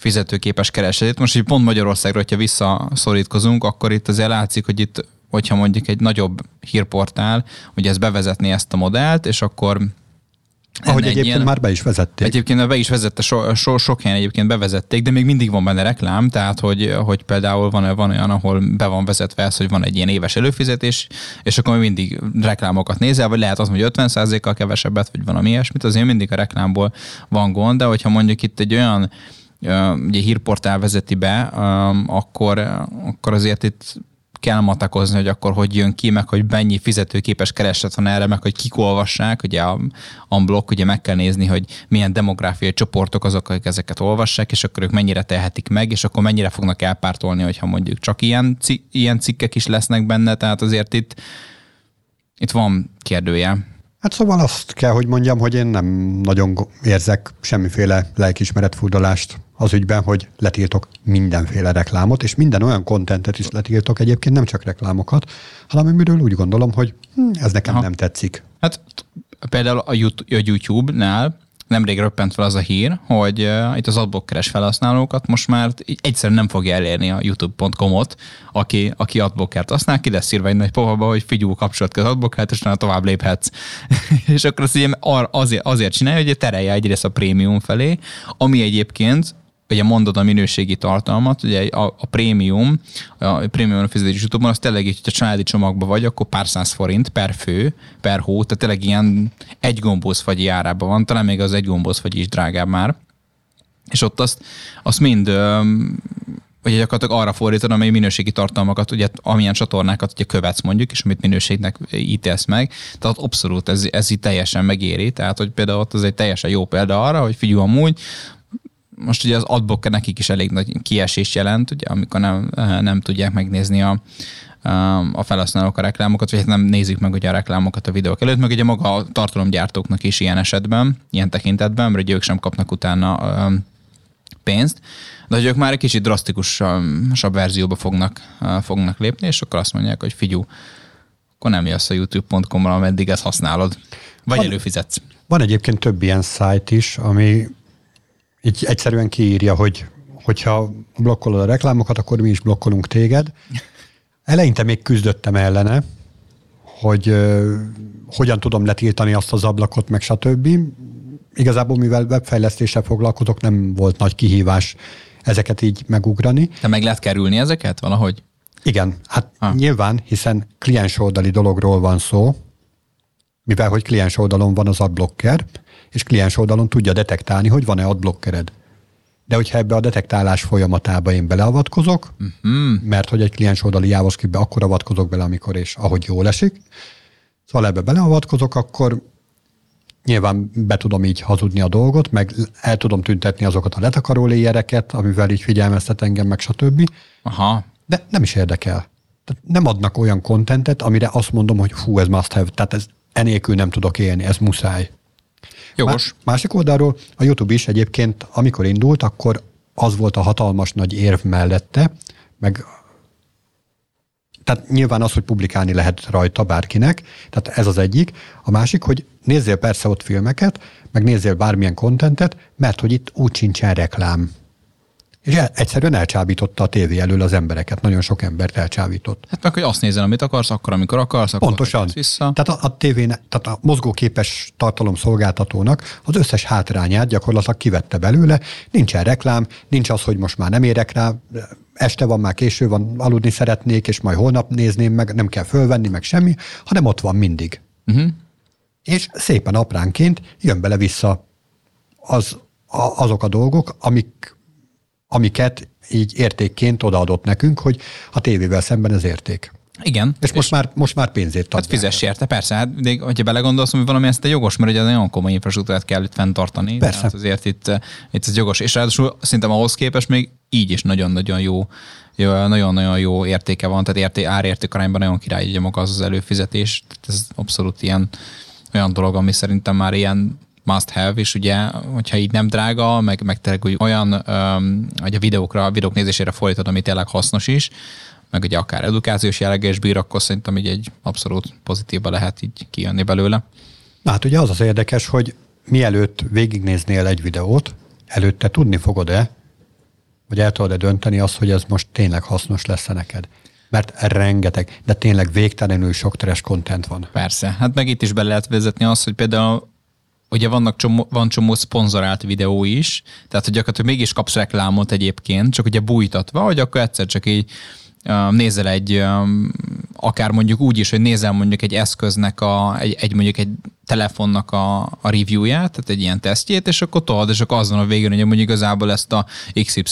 Speaker 2: fizetőképes kereset. Most, hogy pont Magyarországra, hogyha visszaszorítkozunk, akkor itt azért látszik, hogy itt, hogyha mondjuk egy nagyobb hírportál, hogy ez bevezetné ezt a modellt, és akkor
Speaker 1: Ahogy egyébként ilyen, már be is vezették.
Speaker 2: Egyébként be is vezette, so, so, sok helyen egyébként bevezették, de még mindig van benne reklám, tehát hogy, hogy például van, van olyan, ahol be van vezetve ez, hogy van egy ilyen éves előfizetés, és akkor mindig reklámokat nézel, vagy lehet az, hogy 50%-kal kevesebbet, vagy valami ilyesmit, azért mindig a reklámból van gond, de hogyha mondjuk itt egy olyan ugye hírportál vezeti be, akkor, akkor azért itt kell matakozni, hogy akkor hogy jön ki, meg hogy mennyi fizetőképes kereslet van erre, meg hogy kik olvassák, ugye a unblock, ugye meg kell nézni, hogy milyen demográfiai csoportok azok, akik ezeket olvassák, és akkor ők mennyire tehetik meg, és akkor mennyire fognak elpártolni, hogyha mondjuk csak ilyen, ilyen cikkek is lesznek benne, tehát azért itt, itt van kérdője.
Speaker 1: Hát szóval azt kell, hogy mondjam, hogy én nem nagyon érzek semmiféle lelkismeretfurdalást az ügyben, hogy letiltok mindenféle reklámot, és minden olyan kontentet is letiltok egyébként, nem csak reklámokat, hanem amiről úgy gondolom, hogy hm, ez nekem Aha. nem tetszik.
Speaker 2: Hát például a YouTube-nál nemrég röppent fel az a hír, hogy uh, itt az adblockeres felhasználókat most már egyszerűen nem fogja elérni a youtube.com-ot, aki, aki adblockert használ, ki lesz írva egy nagy pohaba, hogy figyú, kapcsolat az adblockert, és tovább léphetsz. és akkor azt ugye azért, azért csinálja, hogy terelje egyrészt a prémium felé, ami egyébként ugye mondod a minőségi tartalmat, ugye a, a prémium, a prémium fizetés youtube az tényleg így, hogyha családi csomagban vagy, akkor pár száz forint per fő, per hó, tehát tényleg ilyen egy gombózfagyi árában van, talán még az egy gombózfagyi is drágább már. És ott azt, azt mind vagy gyakorlatilag arra fordítod, amely minőségi tartalmakat, ugye amilyen csatornákat ugye követsz mondjuk, és amit minőségnek ítélsz meg. Tehát abszolút ez, ez itt teljesen megéri. Tehát, hogy például ott az egy teljesen jó példa arra, hogy figyelj amúgy, most ugye az adblocker nekik is elég nagy kiesés jelent, ugye, amikor nem, nem tudják megnézni a, a felhasználók a reklámokat, vagy hát nem nézik meg ugye a reklámokat a videók előtt, meg ugye maga a tartalomgyártóknak is ilyen esetben, ilyen tekintetben, mert ők sem kapnak utána pénzt, de hogy ők már egy kicsit drasztikusabb verzióba fognak, fognak lépni, és akkor azt mondják, hogy figyú, akkor nem jössz a youtube.com-ra, ameddig ezt használod, vagy van, előfizetsz.
Speaker 1: Van egyébként több ilyen szájt is, ami így egyszerűen kiírja, hogy hogyha blokkolod a reklámokat, akkor mi is blokkolunk téged. Eleinte még küzdöttem ellene, hogy uh, hogyan tudom letiltani azt az ablakot, meg stb. Igazából, mivel webfejlesztéssel foglalkozok, nem volt nagy kihívás ezeket így megugrani.
Speaker 2: De meg lehet kerülni ezeket valahogy?
Speaker 1: Igen, hát ha. nyilván, hiszen kliens oldali dologról van szó, mivel hogy kliens oldalon van az adblocker, és kliens oldalon tudja detektálni, hogy van-e adblockered. De hogyha ebbe a detektálás folyamatába én beleavatkozok, uh-huh. mert hogy egy kliens oldali JavaScriptbe akkor avatkozok bele, amikor és ahogy jól esik, szóval ebbe beleavatkozok, akkor nyilván be tudom így hazudni a dolgot, meg el tudom tüntetni azokat a letakaró léjereket, amivel így figyelmeztet engem, meg stb.
Speaker 2: Aha.
Speaker 1: De nem is érdekel. Tehát nem adnak olyan kontentet, amire azt mondom, hogy hú, ez must have, tehát ez enélkül nem tudok élni, ez muszáj.
Speaker 2: Jogos.
Speaker 1: Másik oldalról a YouTube is egyébként, amikor indult, akkor az volt a hatalmas nagy érv mellette, meg tehát nyilván az, hogy publikálni lehet rajta bárkinek, tehát ez az egyik. A másik, hogy nézzél persze ott filmeket, meg nézzél bármilyen kontentet, mert hogy itt úgy sincsen reklám. És el, egyszerűen elcsábította a tévé elől az embereket. Nagyon sok embert elcsábított.
Speaker 2: Hát meg, hogy azt nézel, amit akarsz, akkor, amikor akarsz, akkor
Speaker 1: Pontosan. vissza. Tehát a, a tévén, tehát a mozgóképes tartalom szolgáltatónak az összes hátrányát gyakorlatilag kivette belőle. Nincsen reklám, nincs az, hogy most már nem érek rá, este van, már késő van, aludni szeretnék, és majd holnap nézném meg, nem kell fölvenni, meg semmi, hanem ott van mindig. Uh-huh. És szépen apránként jön bele vissza az, a, azok a dolgok, amik amiket így értékként odaadott nekünk, hogy a tévével szemben ez érték.
Speaker 2: Igen.
Speaker 1: És, és most, már, most már pénzét
Speaker 2: ad. Hát fizess érte, persze. Hát, de hogyha belegondolsz, hogy valami ezt jogos, mert ugye nagyon komoly infrastruktúrát kell itt fenntartani.
Speaker 1: Persze.
Speaker 2: Hát azért itt, itt ez jogos. És ráadásul szerintem ahhoz képest még így is nagyon-nagyon jó nagyon-nagyon jó értéke van, tehát érté, árérték arányban nagyon király ugye maga az az előfizetés. Tehát ez abszolút ilyen olyan dolog, ami szerintem már ilyen must have, és ugye, hogyha így nem drága, meg, meg tényleg úgy olyan, hogy a videókra, a videók nézésére fordítod, ami tényleg hasznos is, meg ugye akár edukációs jelleggel is bír, akkor szerintem így egy abszolút pozitívba lehet így kijönni belőle.
Speaker 1: Na hát ugye az az érdekes, hogy mielőtt végignéznél egy videót, előtte tudni fogod-e, vagy el tudod-e dönteni azt, hogy ez most tényleg hasznos lesz -e neked. Mert rengeteg, de tényleg végtelenül sok teres content van.
Speaker 2: Persze. Hát meg itt is be lehet vezetni azt, hogy például ugye vannak csomó, van csomó szponzorált videó is, tehát hogy gyakorlatilag mégis kapsz reklámot egyébként, csak ugye bújtatva, hogy akkor egyszer csak így nézel egy, akár mondjuk úgy is, hogy nézel mondjuk egy eszköznek, a, egy, egy mondjuk egy telefonnak a, a reviewját, tehát egy ilyen tesztjét, és akkor told, és akkor az van a végén, hogy mondjuk igazából ezt a XY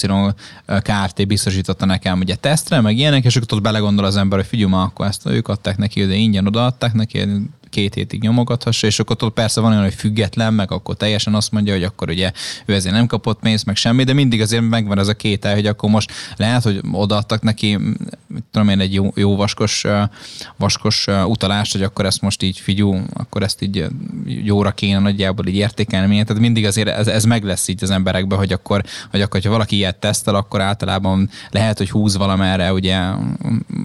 Speaker 2: KRT biztosította nekem ugye tesztre, meg ilyenek, és akkor ott belegondol az ember, hogy figyelj, akkor ezt ők adták neki, de ingyen odaadták neki, két hétig nyomogathassa, és akkor ott persze van olyan, hogy független, meg akkor teljesen azt mondja, hogy akkor ugye ő ezért nem kapott pénzt, meg semmi, de mindig azért megvan ez a kétel, hogy akkor most lehet, hogy odaadtak neki, tudom én, egy jó, jó vaskos, vaskos utalást, hogy akkor ezt most így figyú, akkor ezt így jóra kéne nagyjából így értékelni. Tehát mindig azért ez, ez meg lesz így az emberekben, hogy akkor, hogy akkor, ha valaki ilyet tesztel, akkor általában lehet, hogy húz valamerre ugye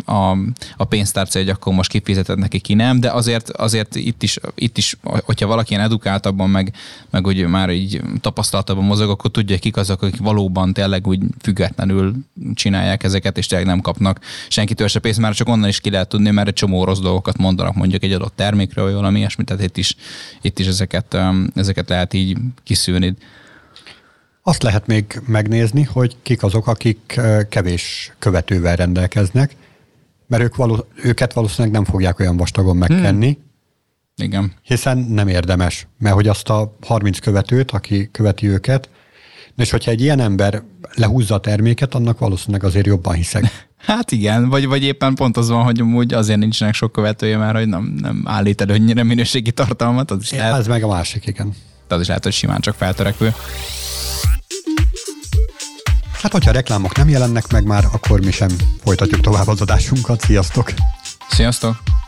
Speaker 2: a, a pénztárca, hogy akkor most kifizeted neki, ki nem, de azért, azért azért itt is, itt is hogyha valaki ilyen edukáltabban, meg, meg hogy már így tapasztaltabban mozog, akkor tudja, kik azok, akik valóban tényleg úgy függetlenül csinálják ezeket, és tényleg nem kapnak senkitől se pénzt, már csak onnan is ki lehet tudni, mert egy csomó rossz dolgokat mondanak mondjuk egy adott termékről, vagy valami ilyesmi, tehát itt is, itt is ezeket, um, ezeket lehet így kiszűrni.
Speaker 1: Azt lehet még megnézni, hogy kik azok, akik uh, kevés követővel rendelkeznek, mert ők való, őket valószínűleg nem fogják olyan vastagon megkenni, hmm.
Speaker 2: Igen.
Speaker 1: Hiszen nem érdemes, mert hogy azt a 30 követőt, aki követi őket, és hogyha egy ilyen ember lehúzza a terméket, annak valószínűleg azért jobban hiszek.
Speaker 2: Hát igen, vagy, vagy éppen pont az van, hogy amúgy azért nincsenek sok követője már, hogy nem, nem állít elő annyira minőségi tartalmat. Az is
Speaker 1: é, lehet, ez meg a másik, igen.
Speaker 2: Az is lehet, hogy simán csak feltörekvő.
Speaker 1: Hát, hogyha a reklámok nem jelennek meg már, akkor mi sem folytatjuk tovább az adásunkat. Sziasztok!
Speaker 2: Sziasztok!